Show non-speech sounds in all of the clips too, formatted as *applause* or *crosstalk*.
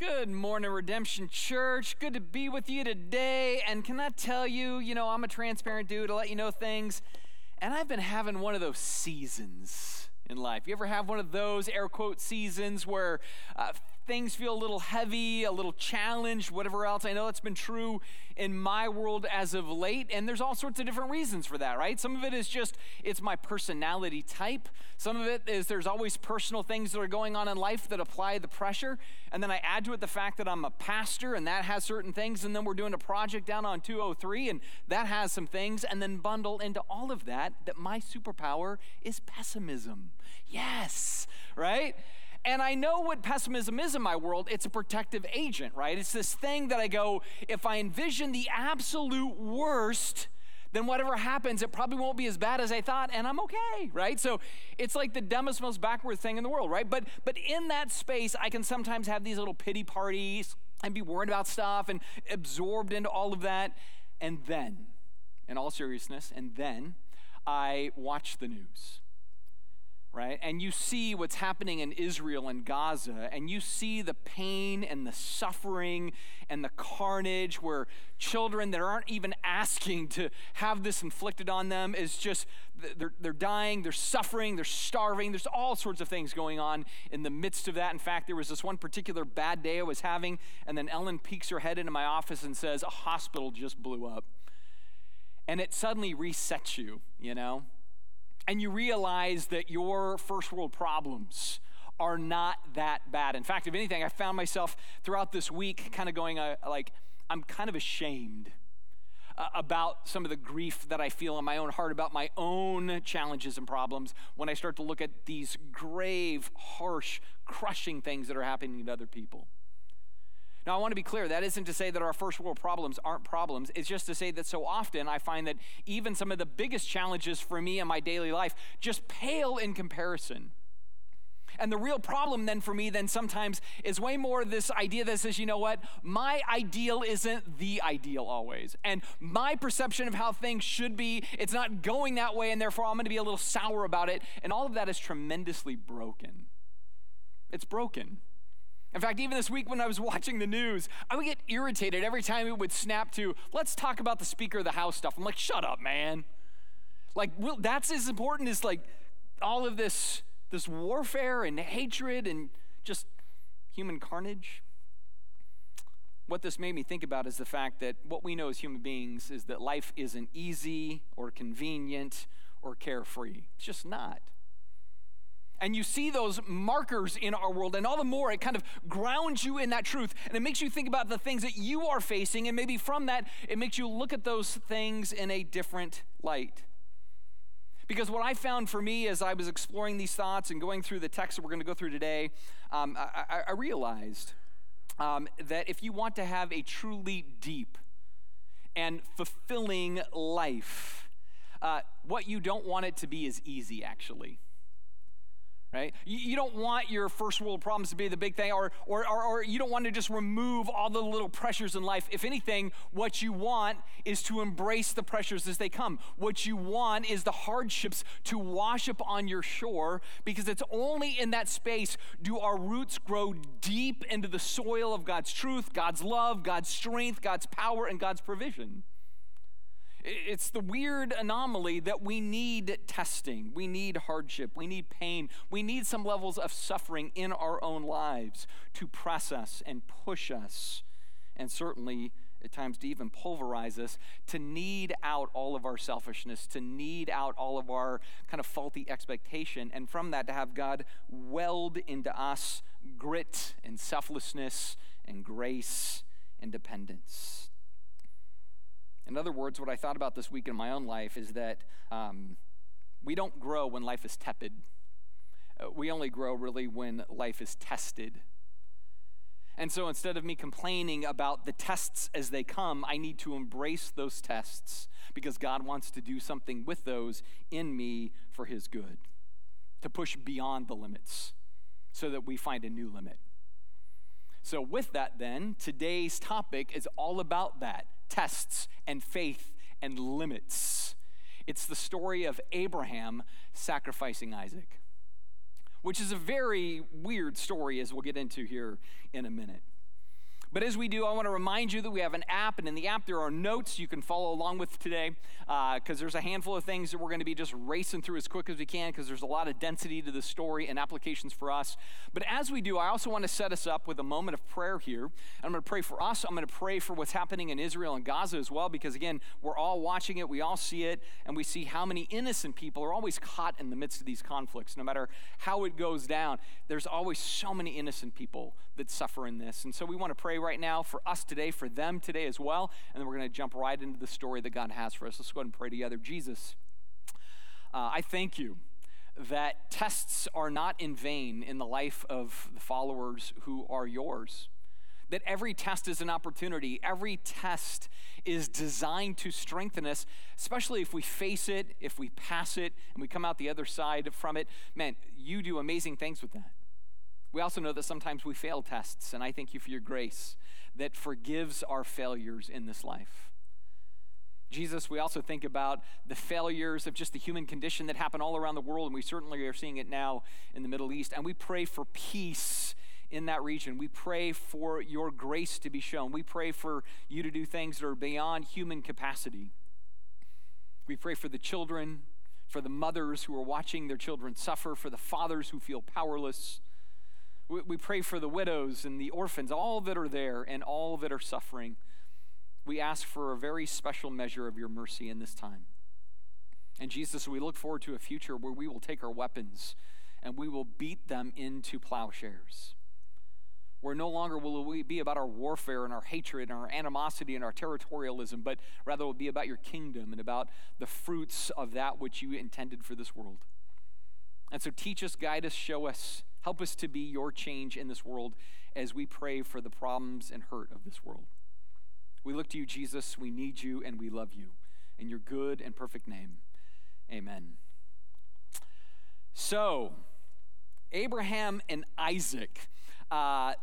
Good morning, Redemption Church. Good to be with you today. And can I tell you, you know, I'm a transparent dude to let you know things. And I've been having one of those seasons in life. You ever have one of those air quote seasons where uh, things feel a little heavy, a little challenged, whatever else. I know that's been true in my world as of late, and there's all sorts of different reasons for that, right? Some of it is just it's my personality type. Some of it is there's always personal things that are going on in life that apply the pressure. And then I add to it the fact that I'm a pastor and that has certain things. And then we're doing a project down on 203 and that has some things. And then bundle into all of that that my superpower is pessimism. Yes, right? And I know what pessimism is in my world. It's a protective agent, right? It's this thing that I go, if I envision the absolute worst, then whatever happens, it probably won't be as bad as I thought, and I'm okay, right? So it's like the dumbest, most backward thing in the world, right? But but in that space, I can sometimes have these little pity parties and be worried about stuff and absorbed into all of that. And then, in all seriousness, and then I watch the news right? And you see what's happening in Israel and Gaza, and you see the pain and the suffering and the carnage where children that aren't even asking to have this inflicted on them is just, they're, they're dying, they're suffering, they're starving. There's all sorts of things going on in the midst of that. In fact, there was this one particular bad day I was having, and then Ellen peeks her head into my office and says, A hospital just blew up. And it suddenly resets you, you know? And you realize that your first world problems are not that bad. In fact, if anything, I found myself throughout this week kind of going uh, like, I'm kind of ashamed uh, about some of the grief that I feel in my own heart about my own challenges and problems when I start to look at these grave, harsh, crushing things that are happening to other people. Now, I want to be clear that isn't to say that our first world problems aren't problems. It's just to say that so often I find that even some of the biggest challenges for me in my daily life just pale in comparison. And the real problem then for me then sometimes is way more this idea that says, you know what, my ideal isn't the ideal always. And my perception of how things should be, it's not going that way, and therefore I'm going to be a little sour about it. And all of that is tremendously broken. It's broken. In fact, even this week when I was *laughs* watching the news, I would get irritated every time it would snap to, let's talk about the Speaker of the House stuff. I'm like, shut up, man. Like, that's as important as like all of this, this warfare and hatred and just human carnage. What this made me think about is the fact that what we know as human beings is that life isn't easy or convenient or carefree. It's just not and you see those markers in our world, and all the more it kind of grounds you in that truth, and it makes you think about the things that you are facing, and maybe from that, it makes you look at those things in a different light. Because what I found for me as I was exploring these thoughts and going through the text that we're going to go through today, um, I, I, realized um, that if you want to have a truly deep and fulfilling life, uh, what you don't want it to be is easy, actually right? You, don't want your first world problems to be the big thing, or, or, or, or, you don't want to just remove all the little pressures in life. If anything, what you want is to embrace the pressures as they come. What you want is the hardships to wash up on your shore, because it's only in that space do our roots grow deep into the soil of God's truth, God's love, God's strength, God's power, and God's provision. It's the weird anomaly that we knead testing, we knead hardship, we need pain, we need some levels of suffering in our own lives to press us and push us, and certainly at times to even pulverize us, to need out all of our selfishness, to need out all of our kind of faulty expectation, and from that to have God weld into us grit and selflessness and grace and dependence. In other words, what I thought about this week in my own life is that um, we don't grow when life is tepid. Uh, we only grow really when life is tested. And so instead of me complaining about the tests as they come, I need to embrace those tests because God wants to do something with those in me for His good, to push beyond the limits so that we find a new limit. So, with that, then, today's topic is all about that tests and faith and limits. It's the story of Abraham sacrificing Isaac, which is a very weird story, as we'll get into here in a minute. But as we do, I want to remind you that we have an app, and in the app, there are notes you can follow along with today because uh, there's a handful of things that we're going to be just racing through as quick as we can because there's a lot of density to the story and applications for us. But as we do, I also want to set us up with a moment of prayer here. I'm going to pray for us. I'm going to pray for what's happening in Israel and Gaza as well because, again, we're all watching it, we all see it, and we see how many innocent people are always caught in the midst of these conflicts. No matter how it goes down, there's always so many innocent people that suffer in this. And so we want to pray right now for us today, for them today as well. And then we're going to jump right into the story that God has for us. Let's go ahead and pray together. Jesus, uh, I thank you that tests are not in vain in the life of the followers who are yours. That every test is an opportunity. Every test is designed to strengthen us, especially if we face it, if we pass it, and we come out the other side from it. Man, you do amazing things with that. We also know that sometimes we fail tests, and I thank you for your grace that forgives our failures in this life. Jesus, we also think about the failures of just the human condition that happen all around the world, and we certainly are seeing it now in the Middle East. And we pray for peace in that region. We pray for your grace to be shown. We pray for you to do things that are beyond human capacity. We pray for the children, for the mothers who are watching their children suffer, for the fathers who feel powerless. We, we pray for the widows and the orphans, all that are there and all that are suffering. We ask for a very special measure of your mercy in this time. And Jesus, we look forward to a future where we will take our weapons and we will beat them into plowshares. Where no longer will we be about our warfare and our hatred and our animosity and our territorialism, but rather will be about your kingdom and about the fruits of that which you intended for this world. And so teach us, guide us, show us, Help us to be your change in this world as we pray for the problems and hurt of this world. We look to you, Jesus. We need you and we love you. In your good and perfect name, amen. So, Abraham and Isaac. Uh,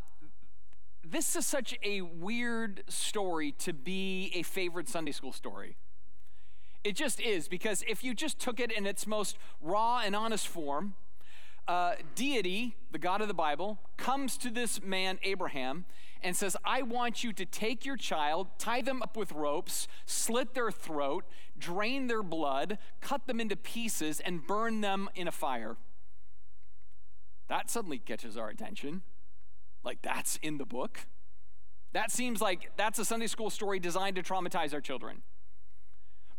this is such a weird story to be a favorite Sunday school story. It just is, because if you just took it in its most raw and honest form, uh, deity, the God of the Bible, comes to this man, Abraham, and says, I want you to take your child, tie them up with ropes, slit their throat, drain their blood, cut them into pieces, and burn them in a fire. That suddenly catches our attention. Like, that's in the book. That seems like that's a Sunday school story designed to traumatize our children.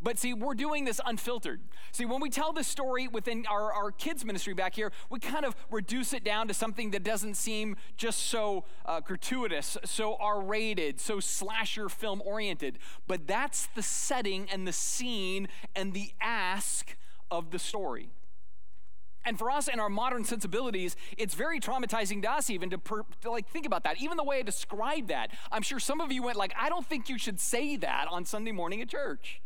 But see, we're doing this unfiltered. See, when we tell this story within our, our kids' ministry back here, we kind of reduce it down to something that doesn't seem just so uh, gratuitous, so R rated, so slasher film oriented. But that's the setting and the scene and the ask of the story. And for us and our modern sensibilities, it's very traumatizing to us even to, per, to, like think about that. Even the way I described that, I'm sure some of you went like, I don't think you should say that on Sunday morning at church.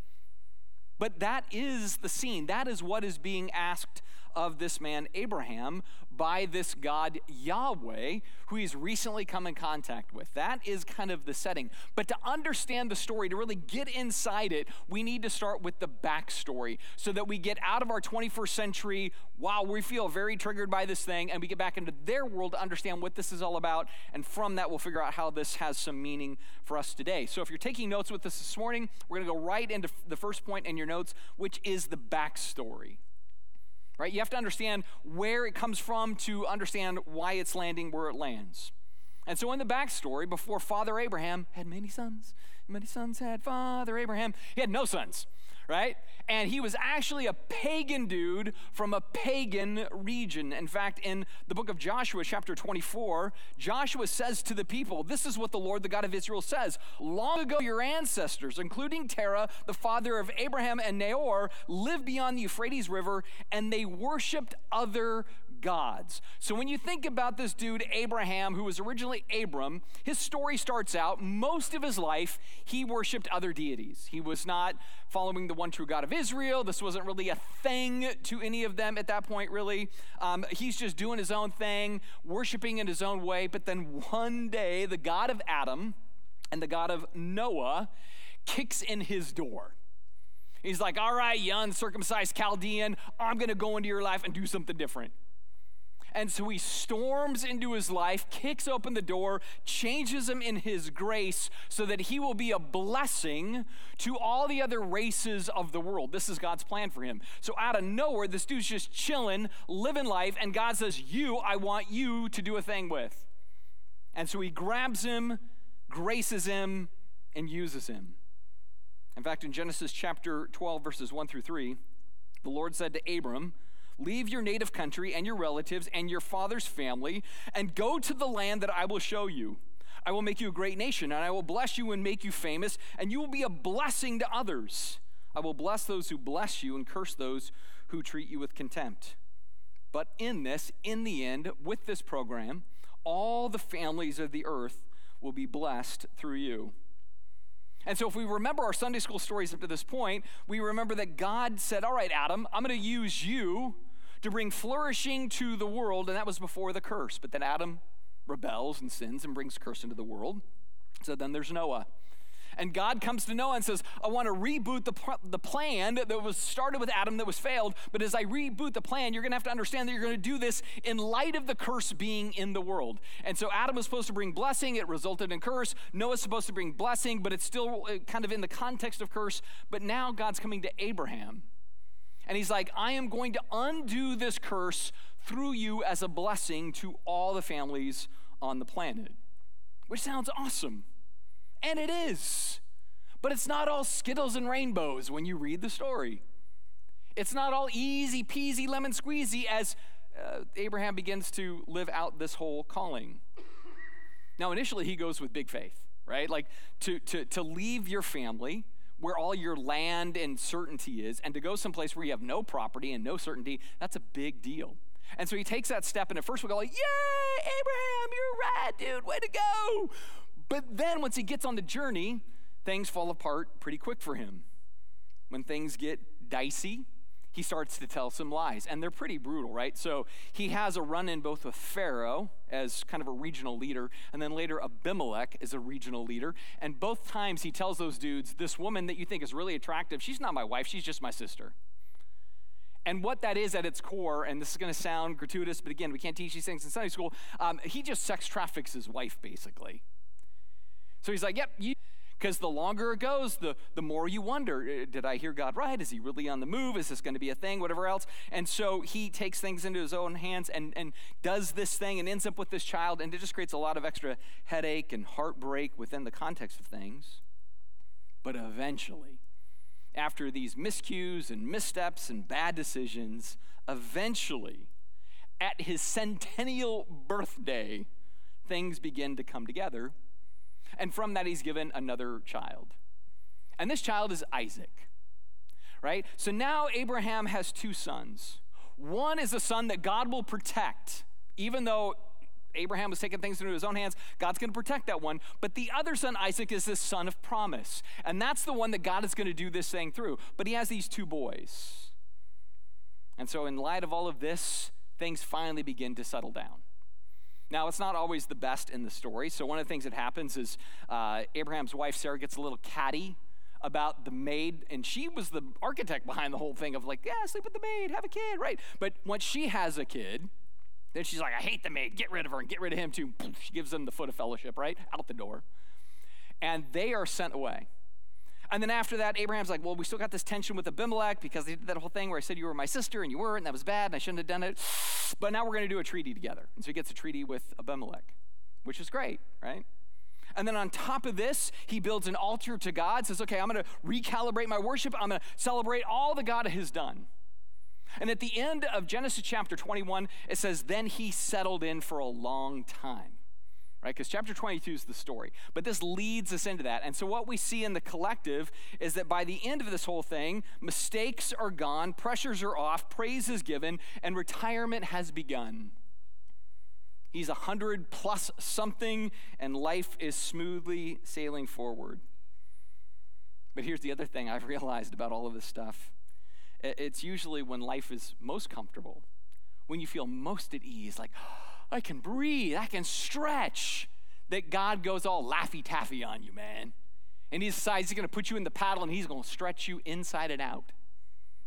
But that is the scene. That is what is being asked of this man, Abraham, by this God Yahweh, who he's recently come in contact with. That is kind of the setting. But to understand the story, to really get inside it, we need to start with the backstory so that we get out of our 21st century, wow, we feel very triggered by this thing, and we get back into their world to understand what this is all about. And from that, we'll figure out how this has some meaning for us today. So if you're taking notes with us this morning, we're going to go right into the first point in your notes, which is the backstory right? You have to understand where it comes from to understand why it's landing where it lands. And so, in the backstory, before Father Abraham had many sons, many sons had Father Abraham, he had no sons right? And he was actually a pagan dude from a pagan region. In fact, in the book of Joshua, chapter 24, Joshua says to the people, This is what the Lord, the God of Israel, says Long ago, your ancestors, including Terah, the father of Abraham and Nahor, lived beyond the Euphrates River, and they worshiped other gods. So when you think about this dude, Abraham, who was originally Abram, his story starts out most of his life, he worshiped other deities. He was not following the one true God of Israel. This wasn't really a thing to any of them at that point, really. Um, he's just doing his own thing, worshiping in his own way. But then one day, the God of Adam and the God of Noah kicks in his door. He's like, All right, you uncircumcised Chaldean, I'm going to go into your life and do something different. And so he storms into his life, kicks open the door, changes him in his grace so that he will be a blessing to all the other races of the world. This is God's plan for him. So out of nowhere, this dude's just chilling, living life, and God says, You, I want you to do a thing with. And so he grabs him, graces him, and uses him. In fact, in Genesis chapter 12, verses 1 through 3, the Lord said to Abram, Leave your native country and your relatives and your father's family and go to the land that I will show you. I will make you a great nation, and I will bless you and make you famous, and you will be a blessing to others. I will bless those who bless you and curse those who treat you with contempt. But in this, in the end, with this program, all the families of the earth will be blessed through you. And so, if we remember our Sunday school stories up to this point, we remember that God said, All right, Adam, I'm going to use you to bring flourishing to the world. And that was before the curse. But then Adam rebels and sins and brings curse into the world. So then there's Noah. And God comes to Noah and says, I want to reboot the, the plan that was started with Adam that was failed. But as I reboot the plan, you're going to have to understand that you're going to do this in light of the curse being in the world. And so Adam was supposed to bring blessing. It resulted in curse. Noah's supposed to bring blessing, but it's still uh, kind of in the context of curse. But now God's coming to Abraham. And he's like, I am going to undo this curse through you as a blessing to all the families on the planet, which sounds awesome. And it is. But it's not all Skittles and rainbows when you read the story. It's not all easy peasy lemon squeezy as uh, Abraham begins to live out this whole calling. Now, initially, he goes with big faith, right? Like to, to, to leave your family where all your land and certainty is and to go someplace where you have no property and no certainty, that's a big deal. And so he takes that step, and at first we go like, "Yay, Abraham, you're right, dude, way to go!" But then once he gets on the journey, things fall apart pretty quick for him. When things get dicey, he starts to tell some lies, and they're pretty brutal, right? So he has a run in both with Pharaoh as kind of a regional leader, and then later Abimelech as a regional leader. And both times he tells those dudes, This woman that you think is really attractive, she's not my wife, she's just my sister. And what that is at its core, and this is going to sound gratuitous, but again, we can't teach these things in Sunday school. Um, he just sex traffics his wife, basically. So he's like, yep, because the longer it goes, the, the more you wonder, uh, did I hear God right? Is he really on the move? Is this going to be a thing? Whatever else. And so he takes things into his own hands and, and does this thing and ends up with this child, and it just creates a lot of extra headache and heartbreak within the context of things. But eventually, after these miscues and missteps and bad decisions, eventually, at his centennial birthday, things begin to come together and from that, he's given another child. And this child is Isaac, right? So now Abraham has two sons. One is a son that God will protect, even though Abraham was taking things into his own hands. God's going to protect that one. But the other son, Isaac, is this son of promise. And that's the one that God is going to do this thing through. But he has these two boys. And so, in light of all of this, things finally begin to settle down. Now, it's not always the best in the story. So, one of the things that happens is uh, Abraham's wife, Sarah, gets a little catty about the maid, and she was the architect behind the whole thing of like, yeah, sleep with the maid, have a kid, right? But once she has a kid, then she's like, I hate the maid, get rid of her, and get rid of him too. She gives them the foot of fellowship, right? Out the door. And they are sent away. And then after that, Abraham's like, well, we still got this tension with Abimelech because they did that whole thing where I said you were my sister and you weren't, and that was bad, and I shouldn't have done it. But now we're going to do a treaty together. And so he gets a treaty with Abimelech, which is great, right? And then on top of this, he builds an altar to God, says, okay, I'm going to recalibrate my worship. I'm going to celebrate all that God has done. And at the end of Genesis chapter 21, it says, then he settled in for a long time right? Because chapter 22 is the story. But this leads us into that. And so, what we see in the collective is that by the end of this whole thing, mistakes are gone, pressures are off, praise is given, and retirement has begun. He's a hundred plus something, and life is smoothly sailing forward. But here's the other thing I've realized about all of this stuff it's usually when life is most comfortable, when you feel most at ease, like, I can breathe, I can stretch. That God goes all laffy taffy on you, man. And he decides he's to put you in the paddle and he's to stretch you inside and out.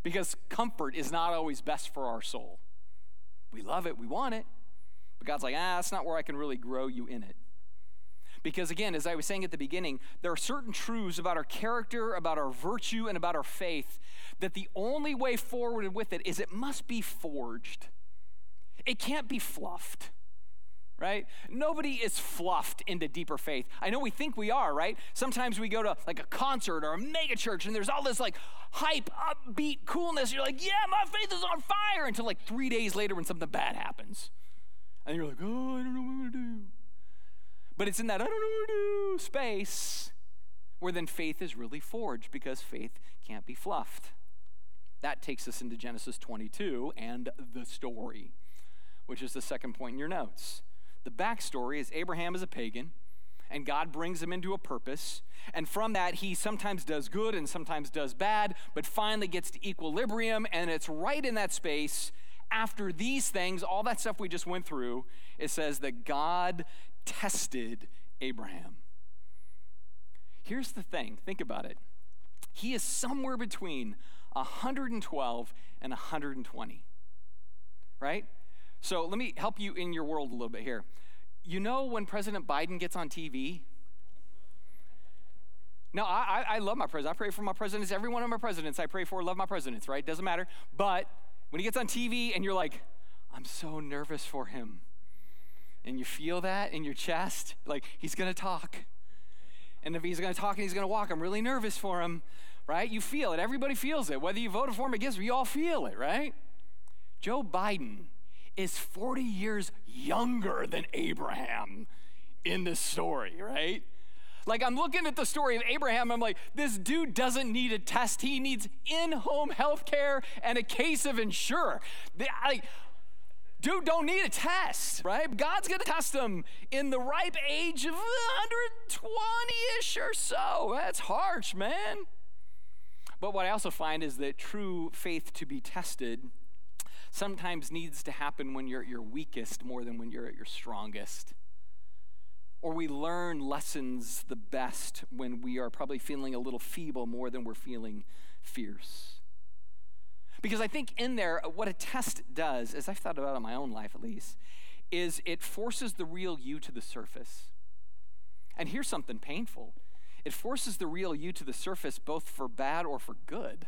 Because comfort is not always best for our soul. We love it, we want it, But God's like, ah, that's not where I can really grow you in it. Because again, as I was saying at the beginning, there are certain truths about our character, about our virtue, and about our faith that the only way forward with it is it must be forged. It can't be fluffed right? Nobody is fluffed into deeper faith. I know we think we are, right? Sometimes we go to like a concert or a mega church and there's all this like hype, upbeat coolness. You're like, yeah, my faith is on fire until like three days later when something bad happens. And you're like, oh, I don't know what I'm going to do. But it's in that I don't know what to do space where then faith is really forged because faith can't be fluffed. That takes us into Genesis 22 and the story, which is the second point in your notes. The backstory is Abraham is a pagan, and God brings him into a purpose. And from that, he sometimes does good and sometimes does bad, but finally gets to equilibrium. And it's right in that space after these things, all that stuff we just went through, it says that God tested Abraham. Here's the thing think about it. He is somewhere between 112 and 120, right? So let me help you in your world a little bit here. You know when President Biden gets on TV? No, I, I love my president. I pray for my presidents. Every one of my presidents I pray for, love my presidents, right? Doesn't matter. But when he gets on TV and you're like, I'm so nervous for him. And you feel that in your chest, like he's gonna talk. And if he's gonna talk and he's gonna walk, I'm really nervous for him, right? You feel it. Everybody feels it. Whether you voted for him or against him, you all feel it, right? Joe Biden is 40 years younger than Abraham in this story, right? Like, I'm looking at the story of Abraham, I'm like, this dude doesn't need a test. He needs in home health care and a case of Ensure. Like, dude don't need a test, right? God's gonna test him in the ripe age of 120 ish or so. That's harsh, man. But what I also find is that true faith to be tested sometimes needs to happen when you're at your weakest more than when you're at your strongest. Or we learn lessons the best when we are probably feeling a little feeble more than we're feeling fierce. Because I think in there, uh, what a test does, as I've thought about in my own life at least, is it forces the real you to the surface. And here's something painful it forces the real you to the surface both for bad or for good.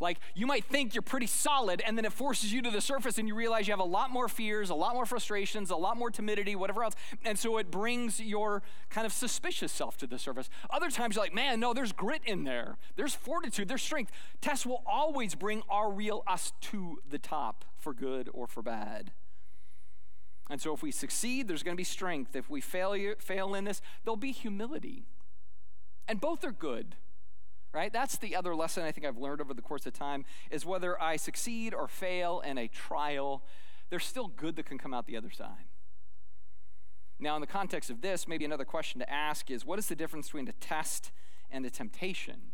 Like you might think you're pretty solid, and then it forces you to the surface, and you realize you have a lot more fears, a lot more frustrations, a lot more timidity, whatever else. And so it brings your kind of suspicious self to the surface. Other times you're like, man, no, there's grit in there, there's fortitude, there's strength. Tests will always bring our real us to the top for good or for bad. And so if we succeed, there's going to be strength. If we fail, fail in this, there'll be humility. And both are good right? That's the other lesson I think I've learned over the course of time is whether I succeed or fail in a trial, there's still good that can come out the other side. Now, in the context of this, maybe another question to ask is what is the difference between a test and a temptation?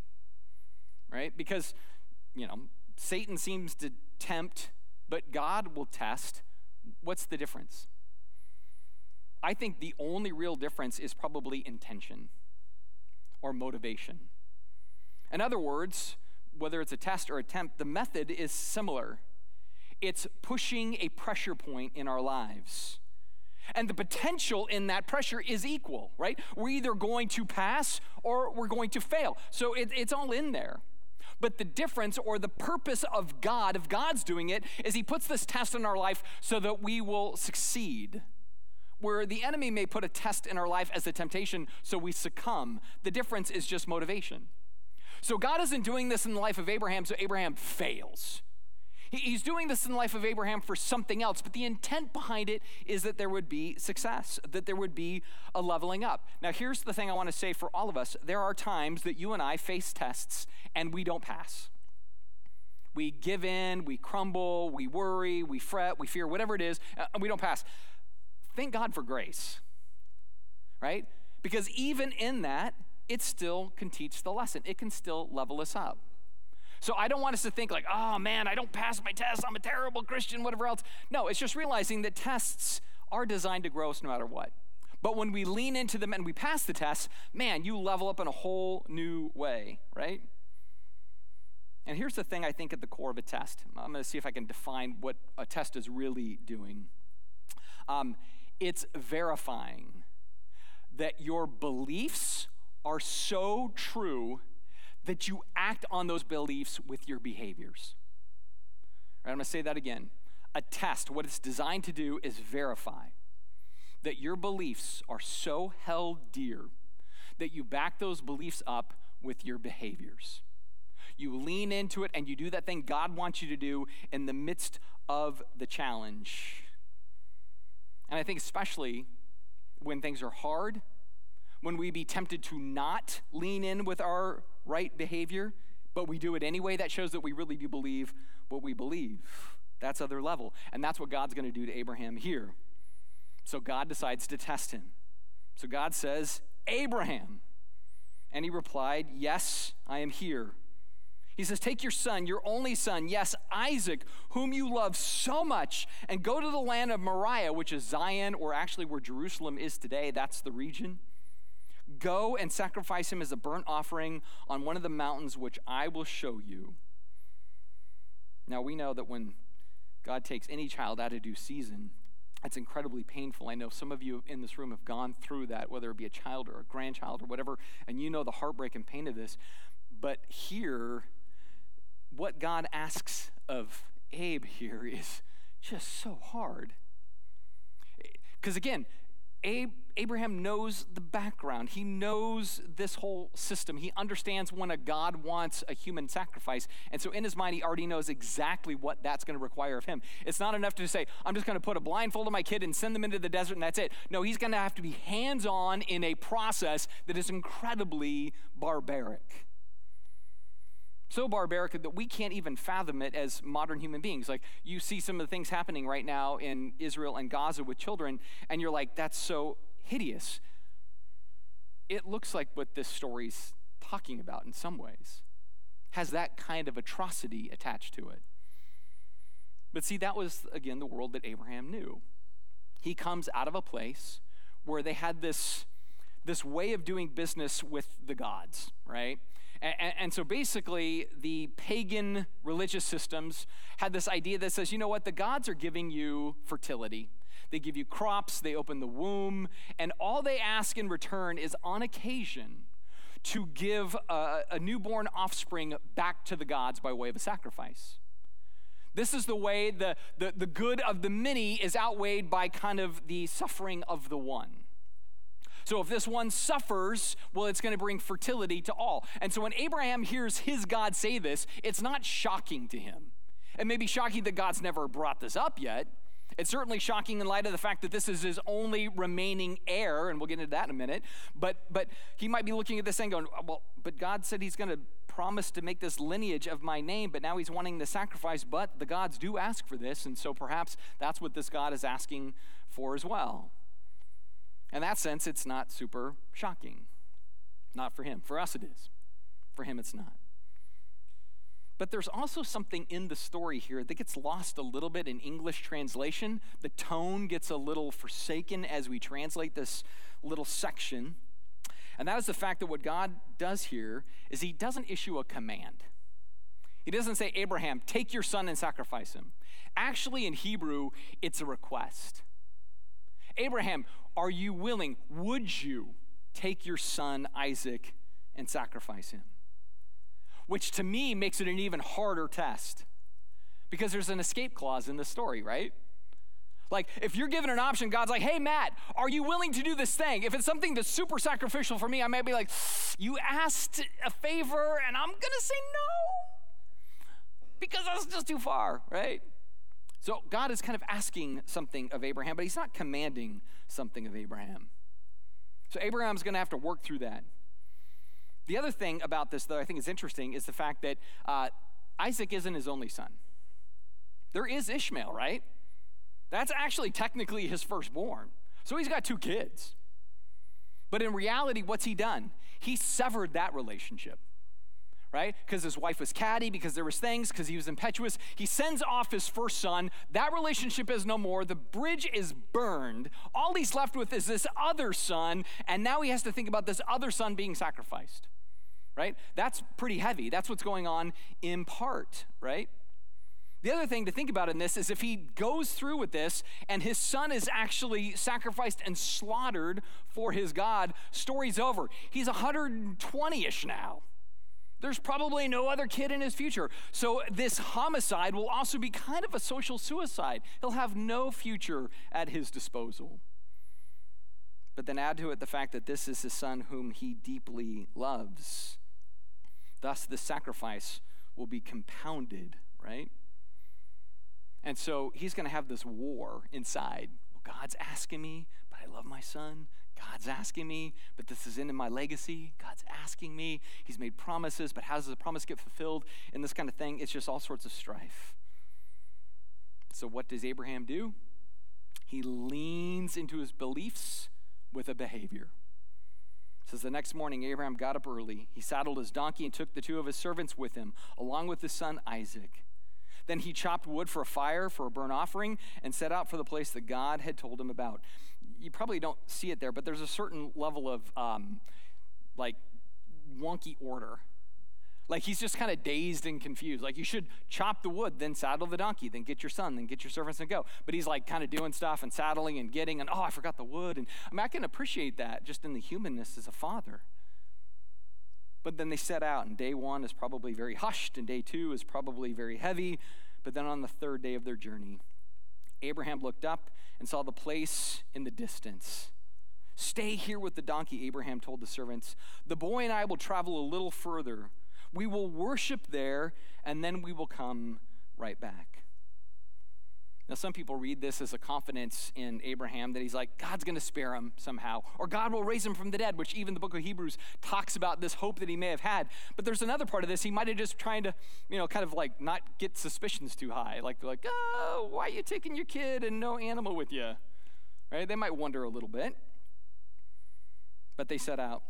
Right? Because, you know, Satan seems to tempt, but God will test. What's the difference? I think the only real difference is probably intention or motivation. In other words, whether it's a test or attempt, the method is similar. It's pushing a pressure point in our lives. And the potential in that pressure is equal, right? We're either going to pass or we're going to fail. So it, it's all in there. But the difference or the purpose of God, of God's doing it, is He puts this test in our life so that we will succeed. Where the enemy may put a test in our life as a temptation so we succumb, the difference is just motivation. So God isn't doing this in the life of Abraham so Abraham fails. He's doing this in the life of Abraham for something else, but the intent behind it is that there would be success, that there would be a leveling up. Now, here's the thing I want to say for all of us there are times that you and I face tests and we don't pass. We give in, we crumble, we worry, we fret, we fear, whatever it is, and uh, we don't pass. Thank God for grace, right? Because even in that, it still can teach the lesson. It can still level us up. So I don't want us to think like, oh man, I don't pass my test, I'm a terrible Christian, whatever else. No, it's just realizing that tests are designed to grow us no matter what. But when we lean into them and we pass the tests, man, you level up in a whole new way, right? And here's the thing I think at the core of a test. I'm going to see if I can define what a test is really doing. um, it's verifying that your beliefs are so true that you act on those beliefs with your behaviors. I'm going to say that again. A test, what it's designed to do is verify that your beliefs are so held dear that you back those beliefs up with your behaviors. You lean into it and you do that thing God wants you to do in the midst of the challenge. And I think, especially when things are hard, when we be tempted to not lean in with our right behavior, but we do it anyway, that shows that we really do believe what we believe. That's other level. And that's what God's going to do to Abraham here. So God decides to test him. So God says, Abraham. And he replied, Yes, I am here. He says, Take your son, your only son, yes, Isaac, whom you love so much, and go to the land of Moriah, which is Zion, or actually where Jerusalem is today. That's the region. Go and sacrifice him as a burnt offering on one of the mountains which I will show you. Now, we know that when God takes any child out of due season, it's incredibly painful. I know some of you in this room have gone through that, whether it be a child or a grandchild or whatever, and you know the heartbreak and pain of this. But here, what God asks of Abe here is just so hard. Because again, Abe, Abraham knows the background. He knows this whole system. He understands when a God wants a human sacrifice. And so in his mind, he already knows exactly what that's going to require of him. It's not enough to say, I'm just going to put a blindfold on my kid and send them into the desert and that's it. No, he's going to have to be hands on in a process that is incredibly barbaric so barbaric that we can't even fathom it as modern human beings. Like you see some of the things happening right now in Israel and Gaza with children, and you're like, that's so hideous. It looks like what this story's talking about in some ways has that kind of atrocity attached to it. But see, that was, again, the world that Abraham knew. He comes out of a place where they had this, this way of doing business with the gods, right? And, and, so basically, the pagan religious systems had this idea that says, you know what, the gods are giving you fertility. They give you crops, they open the womb, and all they ask in return is on occasion to give a, a newborn offspring back to the gods by way of a sacrifice. This is the way the, the, the good of the many is outweighed by kind of the suffering of the one. So if this one suffers, well, it's going to bring fertility to all. And so when Abraham hears his God say this, it's not shocking to him. It may be shocking that God's never brought this up yet. It's certainly shocking in light of the fact that this is his only remaining heir, and we'll get into that in a minute. But but he might be looking at this and going, well, but God said he's going to promise to make this lineage of my name, but now he's wanting the sacrifice. But the gods do ask for this, and so perhaps that's what this God is asking for as well. In that sense, it's not super shocking. Not for him. For us, it is. For him, it's not. But there's also something in the story here that gets lost a little bit in English translation. The tone gets a little forsaken as we translate this little section. And that is the fact that what God does here is he doesn't issue a command. He doesn't say, Abraham, take your son and sacrifice him. Actually, in Hebrew, it's a request. Abraham, are you willing? Would you take your son Isaac and sacrifice him? Which to me makes it an even harder test because there's an escape clause in the story, right? Like, if you're given an option, God's like, hey, Matt, are you willing to do this thing? If it's something that's super sacrificial for me, I might be like, you asked a favor, and I'm going to say no because that's just too far, right? So God is kind of asking something of Abraham, but he's not commanding something of Abraham. So Abraham's going to have to work through that. The other thing about this, though, I think is interesting, is the fact that uh, Isaac isn't his only son. There is Ishmael, right? That's actually technically his firstborn. So he's got two kids. But in reality, what's he done? He severed that relationship right? Because his wife was catty, because there was things, because he was impetuous. He sends off his first son. That relationship is no more. The bridge is burned. All he's left with is this other son, and now he has to think about this other son being sacrificed, right? That's pretty heavy. That's what's going on in part, right? The other thing to think about in this is if he goes through with this and his son is actually sacrificed and slaughtered for his God, story's over. He's 120 ish now. There's probably no other kid in his future. So this homicide will also be kind of a social suicide. He'll have no future at his disposal. But then add to it the fact that this is his son whom he deeply loves. Thus, the sacrifice will be compounded, right? And so he's going to have this war inside. Well, God's asking me, but I love my son. God's asking me, but this is in my legacy. God's asking me. He's made promises, but how does the promise get fulfilled? And this kind of thing, it's just all sorts of strife. So, what does Abraham do? He leans into his beliefs with a behavior. Says the next morning, Abraham got up early. He saddled his donkey and took the two of his servants with him, along with his son Isaac. Then he chopped wood for a fire for a burnt offering and set out for the place that God had told him about. You probably don't see it there, but there's a certain level of um, like wonky order. Like he's just kind of dazed and confused. Like you should chop the wood, then saddle the donkey, then get your son, then get your servants and go. But he's like kind of doing stuff and saddling and getting, and oh, I forgot the wood. And I mean, I can appreciate that just in the humanness as a father. But then they set out, and day one is probably very hushed, and day two is probably very heavy. But then on the third day of their journey, Abraham looked up and saw the place in the distance. Stay here with the donkey, Abraham told the servants. The boy and I will travel a little further. We will worship there, and then we will come right back. Now, some people read this as a confidence in Abraham that he's like, God's going to spare him somehow, or God will raise him from the dead, which even the book of Hebrews talks about this hope that he may have had. But there's another part of this. He might have just trying to, you know, kind of like not get suspicions too high. Like, like, oh, why are you taking your kid and no animal with you? Right? They might wonder a little bit. But they set out.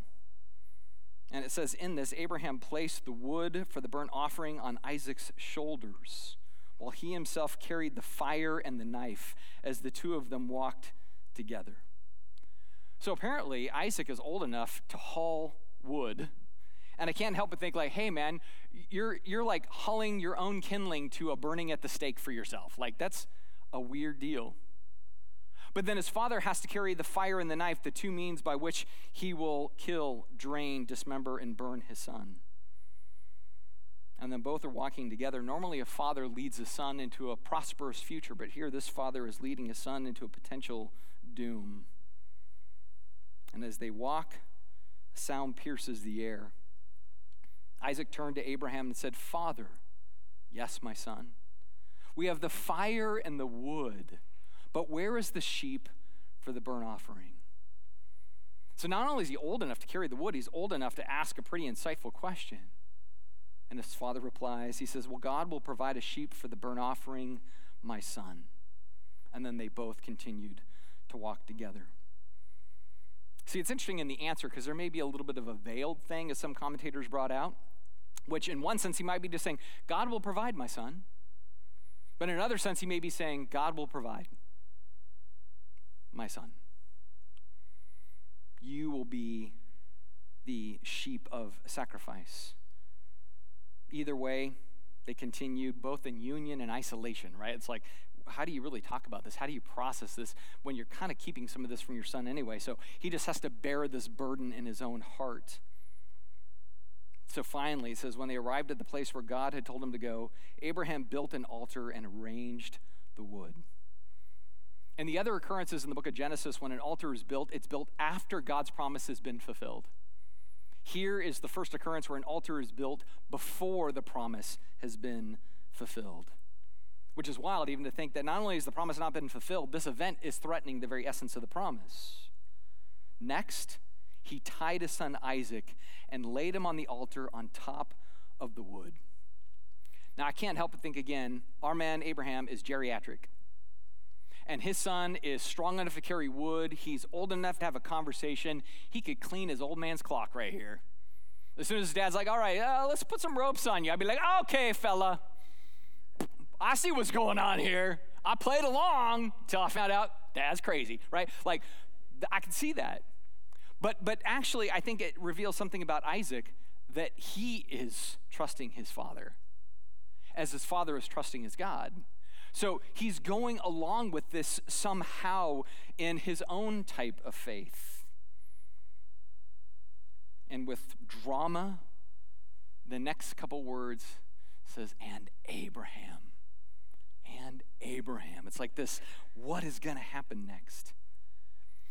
And it says, in this, Abraham placed the wood for the burnt offering on Isaac's shoulders while he himself carried the fire and the knife as the two of them walked together. So apparently, Isaac is old enough to haul wood. And I can't help but think, like, hey, man, you're, you're like hauling your own kindling to a burning at the stake for yourself. Like, that's a weird deal. But then his father has to carry the fire and the knife, the two means by which he will kill, drain, dismember, and burn his son and then both are walking together. Normally, a father leads a son into a prosperous future, but here this father is leading his son into a potential doom. And as they walk, a sound pierces the air. Isaac turned to Abraham and said, Father, yes, my son, we have the fire and the wood, but where is the sheep for the burnt offering? So not only is he old enough to carry the wood, he's old enough to ask a pretty insightful question. And his father replies, He says, Well, God will provide a sheep for the burnt offering, my son. And then they both continued to walk together. See, it's interesting in the answer because there may be a little bit of a veiled thing, as some commentators brought out, which in one sense he might be just saying, God will provide, my son. But in another sense, he may be saying, God will provide, my son. You will be the sheep of sacrifice. Either way, they continued both in union and isolation, right? It's like, how do you really talk about this? How do you process this when you're kind of keeping some of this from your son anyway? So he just has to bear this burden in his own heart. So finally, it says, when they arrived at the place where God had told him to go, Abraham built an altar and arranged the wood. And the other occurrences in the book of Genesis, when an altar is built, it's built after God's promise has been fulfilled. Here is the first occurrence where an altar is built before the promise has been fulfilled. Which is wild, even to think that not only has the promise not been fulfilled, this event is threatening the very essence of the promise. Next, he tied his son Isaac and laid him on the altar on top of the wood. Now, I can't help but think again, our man Abraham is geriatric and his son is strong enough to carry wood. He's old enough to have a conversation. He could clean his old man's clock right here. As soon as his dad's like, all right, uh, let's put some ropes on you, I'd be like, okay, fella. I see what's going on here. I played along till I found out dad's crazy, right? Like, I can see that. But, but actually, I think it reveals something about Isaac that he is trusting his father. as his father is trusting his God. So he's going along with this somehow in his own type of faith. And with drama, the next couple words says, and Abraham. And Abraham. It's like this what is going to happen next?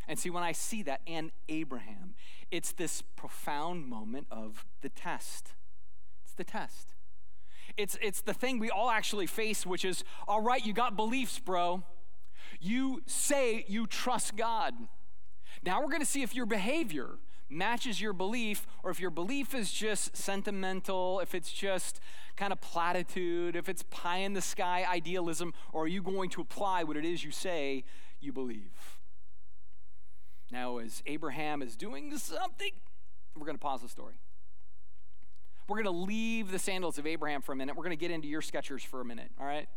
And see, when I see that, and Abraham, it's this profound moment of the test. It's the test. It's, it's the thing we all actually face, which is all right, you got beliefs, bro. You say you trust God. Now we're going to see if your behavior matches your belief or if your belief is just sentimental, if it's just kind of platitude, if it's pie in the sky idealism, or are you going to apply what it is you say you believe? Now, as Abraham is doing something, we're going to pause the story. We're going to leave the sandals of Abraham for a minute. We're going to get into your Skechers for a minute, all right?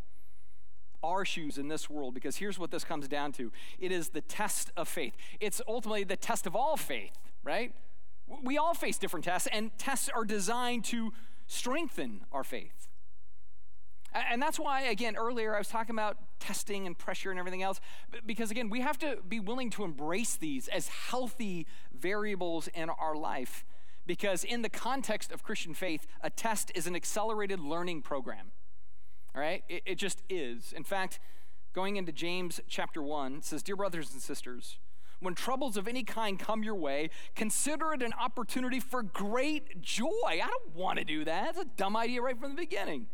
Our shoes in this world, because here's what this comes down to it is the test of faith. It's ultimately the test of all faith, right? We all face different tests, and tests are designed to strengthen our faith. And that's why, again, earlier I was talking about testing and pressure and everything else, because again, we have to be willing to embrace these as healthy variables in our life because in the context of Christian faith, a test is an accelerated learning program. All right? It, it just is. In fact, going into James chapter 1, says, Dear brothers and sisters, when troubles of any kind come your way, consider it an opportunity for great joy. I don't want to do that. That's a dumb idea right from the beginning.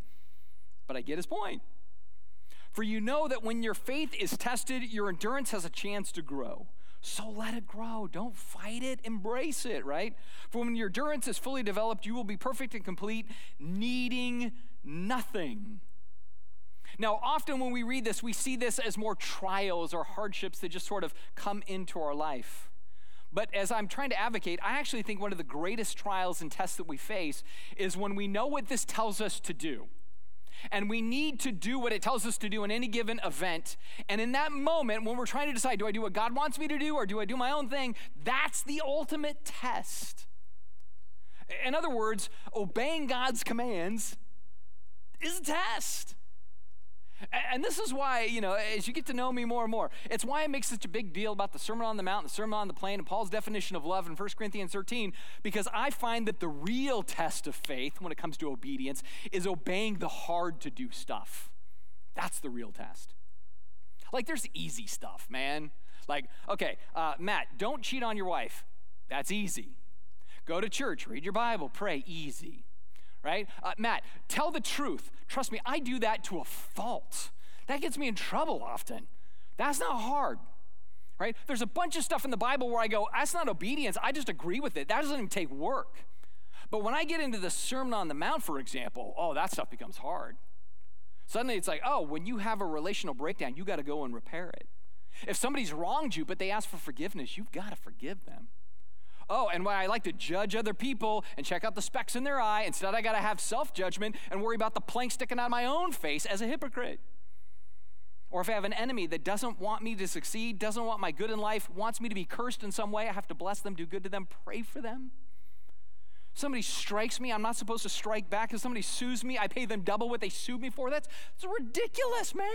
But I get his point. For you know that when your faith is tested, your endurance has a chance to grow. So let it grow. Don't fight it, embrace it, right? For when your endurance is fully developed, you will be perfect and complete, needing nothing. Now, often when we read this, we see this as more trials or hardships that just sort of come into our life. But as I'm trying to advocate, I actually think one of the greatest trials and tests that we face is when we know what this tells us to do. And we need to do what it tells us to do in any given event. And in that moment, when we're trying to decide, do I do what God wants me to do or do I do my own thing? That's the ultimate test. In other words, obeying God's commands is a test. And this is why, you know, as you get to know me more and more, it's why I make such a big deal about the Sermon on the Mount, the Sermon on the Plain, and Paul's definition of love in 1 Corinthians 13, because I find that the real test of faith when it comes to obedience is obeying the hard to do stuff. That's the real test. Like, there's easy stuff, man. Like, okay, uh, Matt, don't cheat on your wife. That's easy. Go to church, read your Bible, pray, easy right? Uh, Matt, tell the truth. Trust me, I do that to a fault. That gets me in trouble often. That's not hard, right? There's a bunch of stuff in the Bible where I go, that's not obedience. I just agree with it. That doesn't even take work. But when I get into the Sermon on the Mount, for example, oh, that stuff becomes hard. Suddenly it's like, oh, when you have a relational breakdown, you got to go and repair it. If somebody's wronged you, but they ask for forgiveness, you've got to forgive them. Oh, and why I like to judge other people and check out the specks in their eye, instead I got to have self judgment and worry about the plank sticking out of my own face as a hypocrite. Or if I have an enemy that doesn't want me to succeed, doesn't want my good in life, wants me to be cursed in some way, I have to bless them, do good to them, pray for them. Somebody strikes me, I'm not supposed to strike back. If somebody sues me, I pay them double what they sued me for. That's, that's ridiculous, man.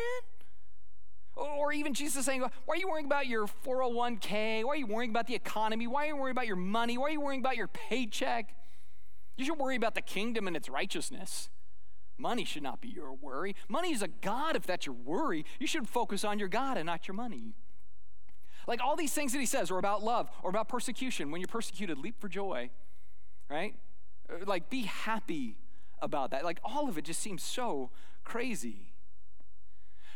Or even Jesus saying, Why are you worrying about your 401k? Why are you worrying about the economy? Why are you worrying about your money? Why are you worrying about your paycheck? You should worry about the kingdom and its righteousness. Money should not be your worry. Money is a God if that's your worry. You should focus on your God and not your money. Like all these things that he says are about love or about persecution. When you're persecuted, leap for joy, right? Uh, like be happy about that. Like all of it just seems so crazy.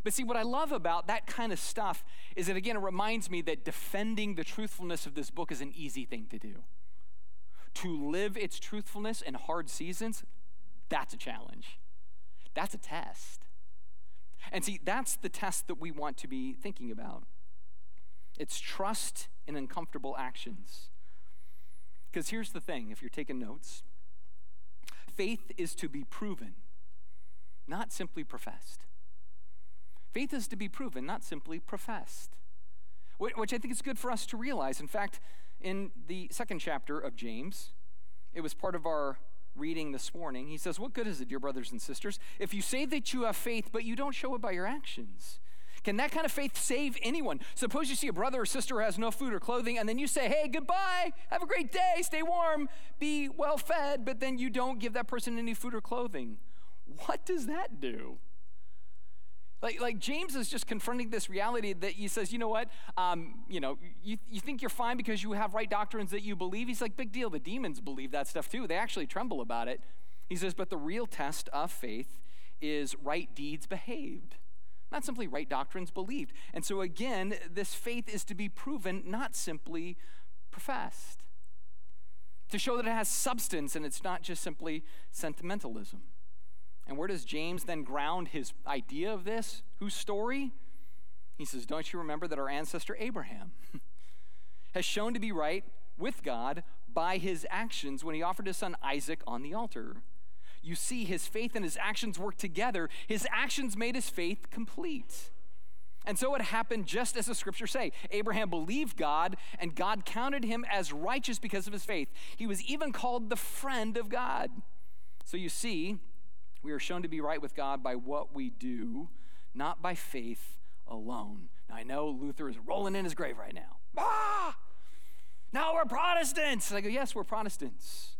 But see, what I love about that kind of stuff is that, again, it reminds me that defending the truthfulness of this book is an easy thing to do. To live its truthfulness in hard seasons, that's a challenge. That's a test. And see, that's the test that we want to be thinking about. It's trust in uncomfortable actions. Because here's the thing if you're taking notes faith is to be proven, not simply professed. Faith is to be proven, not simply professed, which I think is good for us to realize. In fact, in the second chapter of James, it was part of our reading this morning. He says, What good is it, dear brothers and sisters, if you say that you have faith, but you don't show it by your actions? Can that kind of faith save anyone? Suppose you see a brother or sister who has no food or clothing, and then you say, Hey, goodbye, have a great day, stay warm, be well fed, but then you don't give that person any food or clothing. What does that do? Like, like James is just confronting this reality that he says, you know what, um, you know, you, you think you're fine because you have right doctrines that you believe. He's like, big deal. The demons believe that stuff too. They actually tremble about it. He says, but the real test of faith is right deeds behaved, not simply right doctrines believed. And so again, this faith is to be proven, not simply professed, to show that it has substance and it's not just simply sentimentalism. And where does James then ground his idea of this? Whose story? He says, Don't you remember that our ancestor Abraham *laughs* has shown to be right with God by his actions when he offered his son Isaac on the altar? You see, his faith and his actions work together. His actions made his faith complete. And so it happened just as the scriptures say. Abraham believed God, and God counted him as righteous because of his faith. He was even called the friend of God. So you see, we are shown to be right with God by what we do, not by faith alone. Now, I know Luther is rolling in his grave right now. Ah! Now we're Protestants. I go, yes, we're Protestants.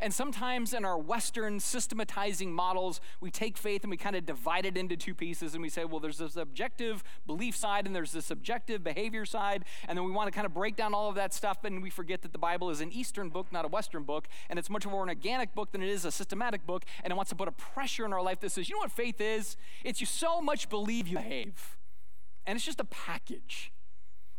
And sometimes in our Western systematizing models, we take faith and we kind of divide it into two pieces and we say, well, there's this objective belief side and there's this objective behavior side. And then we want to kind of break down all of that stuff and we forget that the Bible is an Eastern book, not a Western book. And it's much more an organic book than it is a systematic book. And it wants to put a pressure in our life that says, you know what faith is? It's you so much believe you behave. And it's just a package.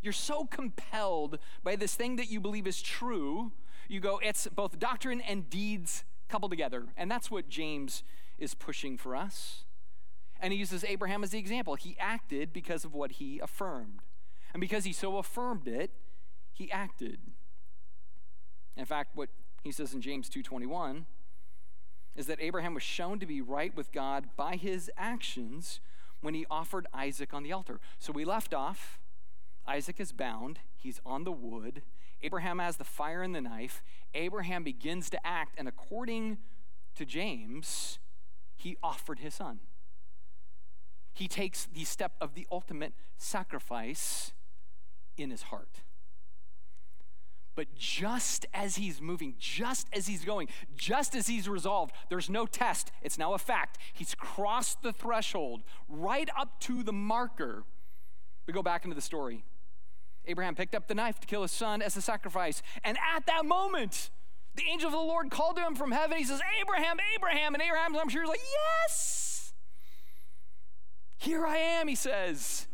You're so compelled by this thing that you believe is true you go, it's both doctrine and deeds coupled together. And that's what James is pushing for us. And he uses Abraham as the example. He acted because of what he affirmed. And because he so affirmed it, he acted. In fact, what he says in James 2:21 is that Abraham was shown to be right with God by his actions when he offered Isaac on the altar. So we left off Isaac is bound, he's on the wood, Abraham has the fire and the knife. Abraham begins to act, and according to James, he offered his son. He takes the step of the ultimate sacrifice in his heart. But just as he's moving, just as he's going, just as he's resolved, there's no test. It's now a fact. He's crossed the threshold right up to the marker. We go back into the story. Abraham picked up the knife to kill his son as a sacrifice. And at that moment, the angel of the Lord called to him from heaven. He says, Abraham, Abraham. And Abraham, I'm sure, is like, Yes, here I am, he says.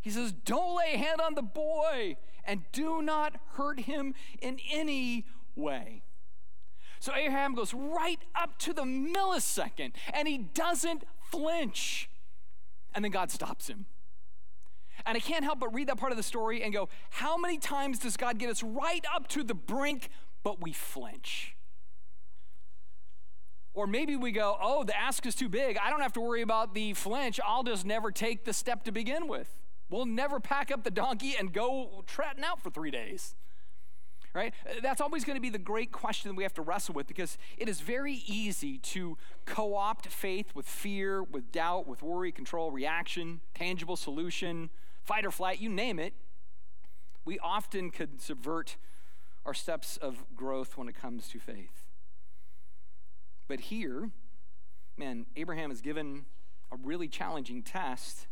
He says, Don't lay a hand on the boy and do not hurt him in any way. So Abraham goes right up to the millisecond and he doesn't flinch. And then God stops him. And I can't help but read that part of the story and go, how many times does God get us right up to the brink, but we flinch? Or maybe we go, oh, the ask is too big. I don't have to worry about the flinch. I'll just never take the step to begin with. We'll never pack up the donkey and go trotting out for three days. Right? That's always going to be the great question that we have to wrestle with because it is very easy to co opt faith with fear, with doubt, with worry, control, reaction, tangible solution, fight or flight, you name it, we often could subvert our steps of growth when it comes to faith. But here, man, Abraham is given a really challenging test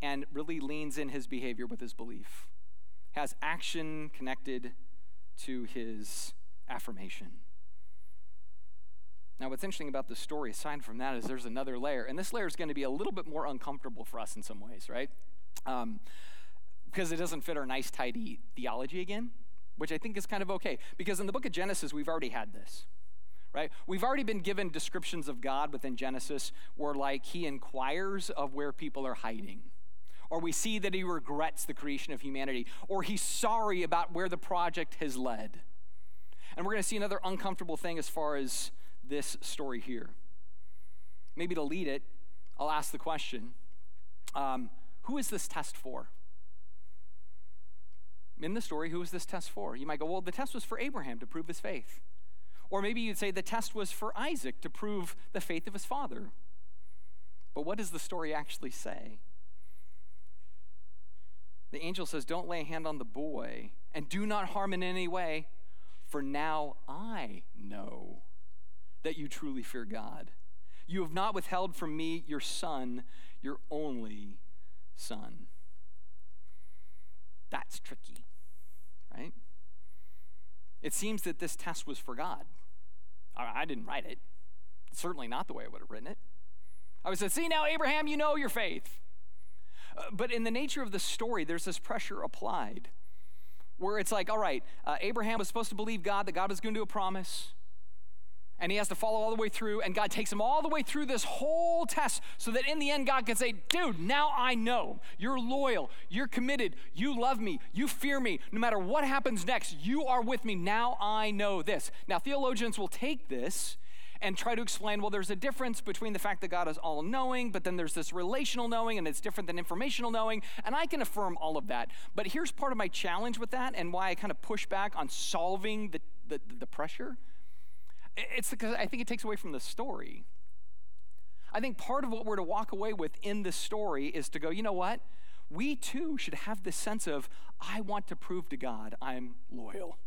and really leans in his behavior with his belief, has action connected to his affirmation. Now, what's interesting about this story, aside from that, is there's another layer. And this layer is going to be a little bit more uncomfortable for us in some ways, right? Um, because it doesn't fit our nice, tidy theology again, which I think is kind of okay. Because in the book of Genesis, we've already had this, right? We've already been given descriptions of God within Genesis where, like, he inquires of where people are hiding. Or we see that he regrets the creation of humanity, or he's sorry about where the project has led. And we're going to see another uncomfortable thing as far as this story here. Maybe to lead it, I'll ask the question um, who is this test for? In the story, who is this test for? You might go, well, the test was for Abraham to prove his faith. Or maybe you'd say the test was for Isaac to prove the faith of his father. But what does the story actually say? The angel says, Don't lay a hand on the boy and do not harm in any way, for now I know that you truly fear God. You have not withheld from me your son, your only son. That's tricky, right? It seems that this test was for God. I didn't write it. Certainly not the way I would have written it. I would say, see now, Abraham, you know your faith. Uh, but in the nature of the story, there's this pressure applied where it's like, all right, uh, Abraham was supposed to believe God, that God was going to do a promise and he has to follow all the way through, and God takes him all the way through this whole test so that in the end, God can say, Dude, now I know you're loyal, you're committed, you love me, you fear me. No matter what happens next, you are with me. Now I know this. Now, theologians will take this and try to explain well, there's a difference between the fact that God is all knowing, but then there's this relational knowing, and it's different than informational knowing. And I can affirm all of that. But here's part of my challenge with that and why I kind of push back on solving the, the, the pressure it's because I think it takes away from the story. I think part of what we're to walk away with in this story is to go, you know what? We too should have this sense of, I want to prove to God I'm loyal.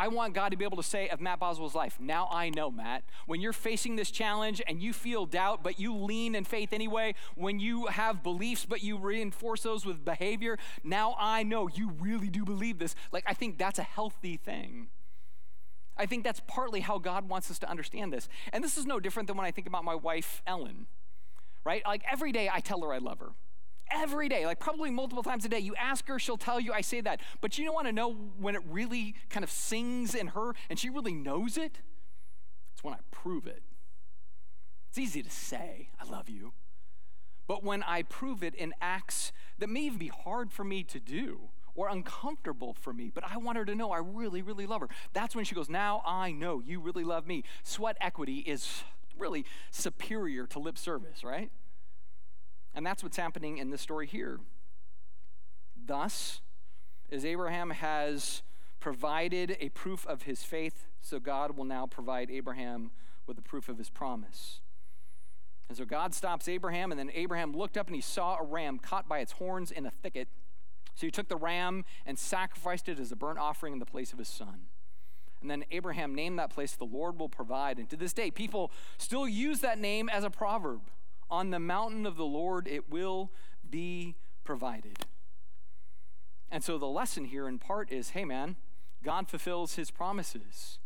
I want God to be able to say of Matt Boswell's life, now I know, Matt, when you're facing this challenge and you feel doubt, but you lean in faith anyway, when you have beliefs, but you reinforce those with behavior, now I know you really do believe this. Like, I think that's a healthy thing. I think that's partly how God wants us to understand this. And this is no different than when I think about my wife, Ellen, right? Like every day I tell her I love her. Every day, like probably multiple times a day. You ask her, she'll tell you I say that. But you don't want to know when it really kind of sings in her and she really knows it? It's when I prove it. It's easy to say, I love you. But when I prove it in acts that may even be hard for me to do, or uncomfortable for me, but I want her to know I really, really love her. That's when she goes, Now I know you really love me. Sweat equity is really superior to lip service, right? And that's what's happening in this story here. Thus, as Abraham has provided a proof of his faith, so God will now provide Abraham with a proof of his promise. And so God stops Abraham, and then Abraham looked up and he saw a ram caught by its horns in a thicket. So he took the ram and sacrificed it as a burnt offering in the place of his son. And then Abraham named that place, The Lord will provide. And to this day, people still use that name as a proverb. On the mountain of the Lord, it will be provided. And so the lesson here, in part, is hey, man, God fulfills his promises.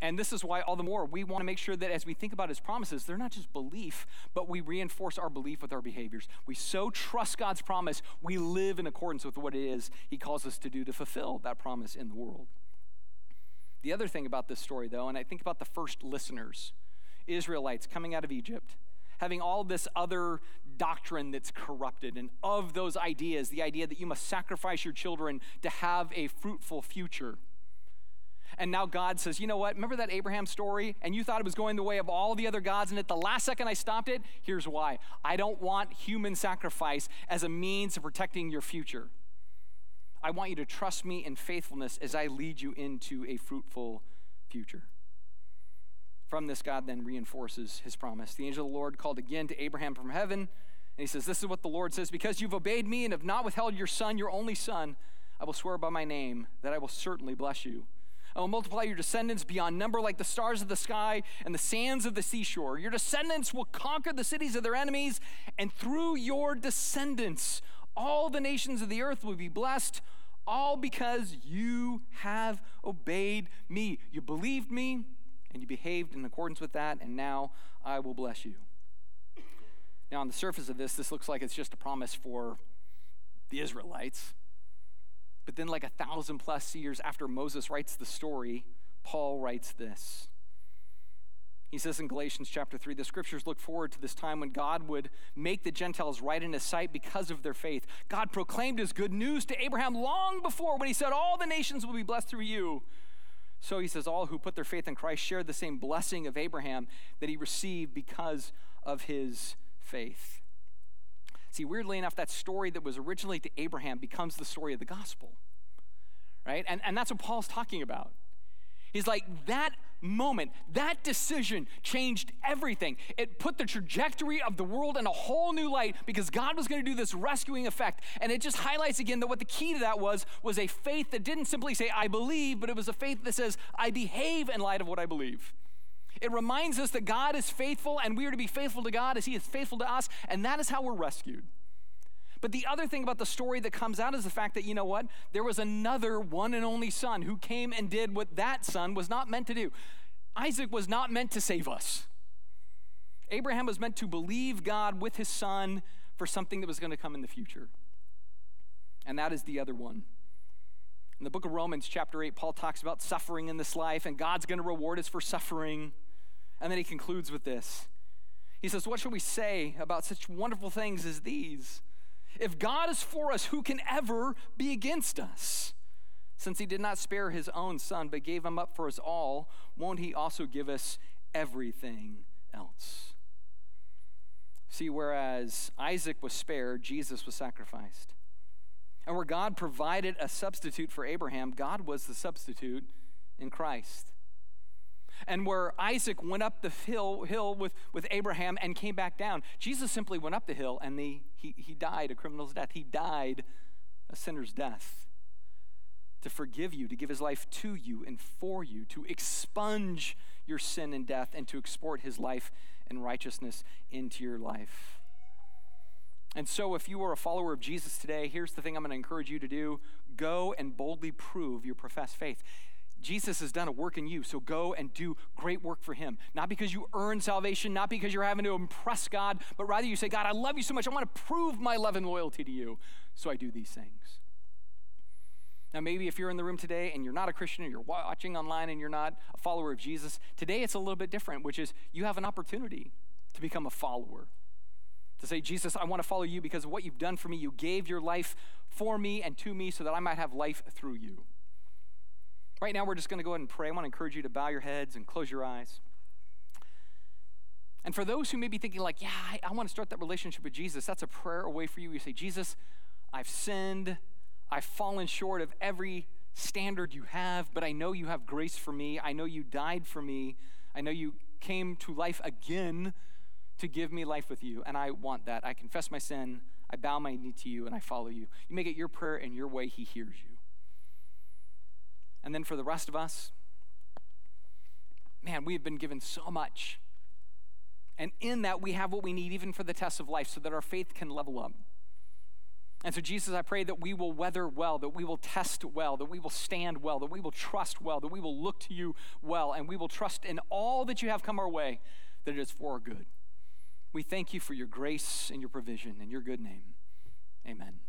And this is why, all the more, we want to make sure that as we think about his promises, they're not just belief, but we reinforce our belief with our behaviors. We so trust God's promise, we live in accordance with what it is he calls us to do to fulfill that promise in the world. The other thing about this story, though, and I think about the first listeners, Israelites coming out of Egypt, having all this other doctrine that's corrupted, and of those ideas, the idea that you must sacrifice your children to have a fruitful future and now God says, you know what? Remember that Abraham story? And you thought it was going the way of all the other gods, and at the last second I stopped it? Here's why I don't want human sacrifice as a means of protecting your future. I want you to trust me in faithfulness as I lead you into a fruitful future. From this, God then reinforces his promise. The angel of the Lord called again to Abraham from heaven, and he says, This is what the Lord says Because you've obeyed me and have not withheld your son, your only son, I will swear by my name that I will certainly bless you. I will multiply your descendants beyond number like the stars of the sky and the sands of the seashore. Your descendants will conquer the cities of their enemies, and through your descendants, all the nations of the earth will be blessed, all because you have obeyed me. You believed me, and you behaved in accordance with that, and now I will bless you. Now, on the surface of this, this looks like it's just a promise for the Israelites. But then, like a thousand plus years after Moses writes the story, Paul writes this. He says in Galatians chapter 3 the scriptures look forward to this time when God would make the Gentiles right in his sight because of their faith. God proclaimed his good news to Abraham long before when he said, All the nations will be blessed through you. So he says, All who put their faith in Christ share the same blessing of Abraham that he received because of his faith. See, weirdly enough, that story that was originally to Abraham becomes the story of the gospel, right? And, and that's what Paul's talking about. He's like, that moment, that decision changed everything. It put the trajectory of the world in a whole new light because God was going to do this rescuing effect. And it just highlights again that what the key to that was was a faith that didn't simply say, I believe, but it was a faith that says, I behave in light of what I believe. It reminds us that God is faithful and we are to be faithful to God as He is faithful to us, and that is how we're rescued. But the other thing about the story that comes out is the fact that, you know what? There was another one and only son who came and did what that son was not meant to do. Isaac was not meant to save us. Abraham was meant to believe God with his son for something that was going to come in the future. And that is the other one. In the book of Romans, chapter 8, Paul talks about suffering in this life, and God's going to reward us for suffering. And then he concludes with this. He says, What should we say about such wonderful things as these? If God is for us, who can ever be against us? Since he did not spare his own son, but gave him up for us all, won't he also give us everything else? See, whereas Isaac was spared, Jesus was sacrificed. And where God provided a substitute for Abraham, God was the substitute in Christ. And where Isaac went up the hill, hill with, with Abraham and came back down, Jesus simply went up the hill and the, he, he died a criminal's death. He died a sinner's death to forgive you, to give his life to you and for you, to expunge your sin and death, and to export his life and righteousness into your life. And so, if you are a follower of Jesus today, here's the thing I'm going to encourage you to do go and boldly prove your professed faith. Jesus has done a work in you, so go and do great work for him. Not because you earn salvation, not because you're having to impress God, but rather you say, God, I love you so much. I want to prove my love and loyalty to you, so I do these things. Now, maybe if you're in the room today and you're not a Christian or you're watching online and you're not a follower of Jesus, today it's a little bit different, which is you have an opportunity to become a follower. To say, Jesus, I want to follow you because of what you've done for me. You gave your life for me and to me so that I might have life through you. Right now, we're just going to go ahead and pray. I want to encourage you to bow your heads and close your eyes. And for those who may be thinking, like, yeah, I, I want to start that relationship with Jesus, that's a prayer away for you. You say, Jesus, I've sinned. I've fallen short of every standard you have, but I know you have grace for me. I know you died for me. I know you came to life again to give me life with you, and I want that. I confess my sin. I bow my knee to you, and I follow you. You make it your prayer and your way, He hears you. And then for the rest of us, man, we have been given so much. And in that, we have what we need even for the test of life so that our faith can level up. And so, Jesus, I pray that we will weather well, that we will test well, that we will stand well, that we will trust well, that we will look to you well, and we will trust in all that you have come our way, that it is for our good. We thank you for your grace and your provision. In your good name, amen.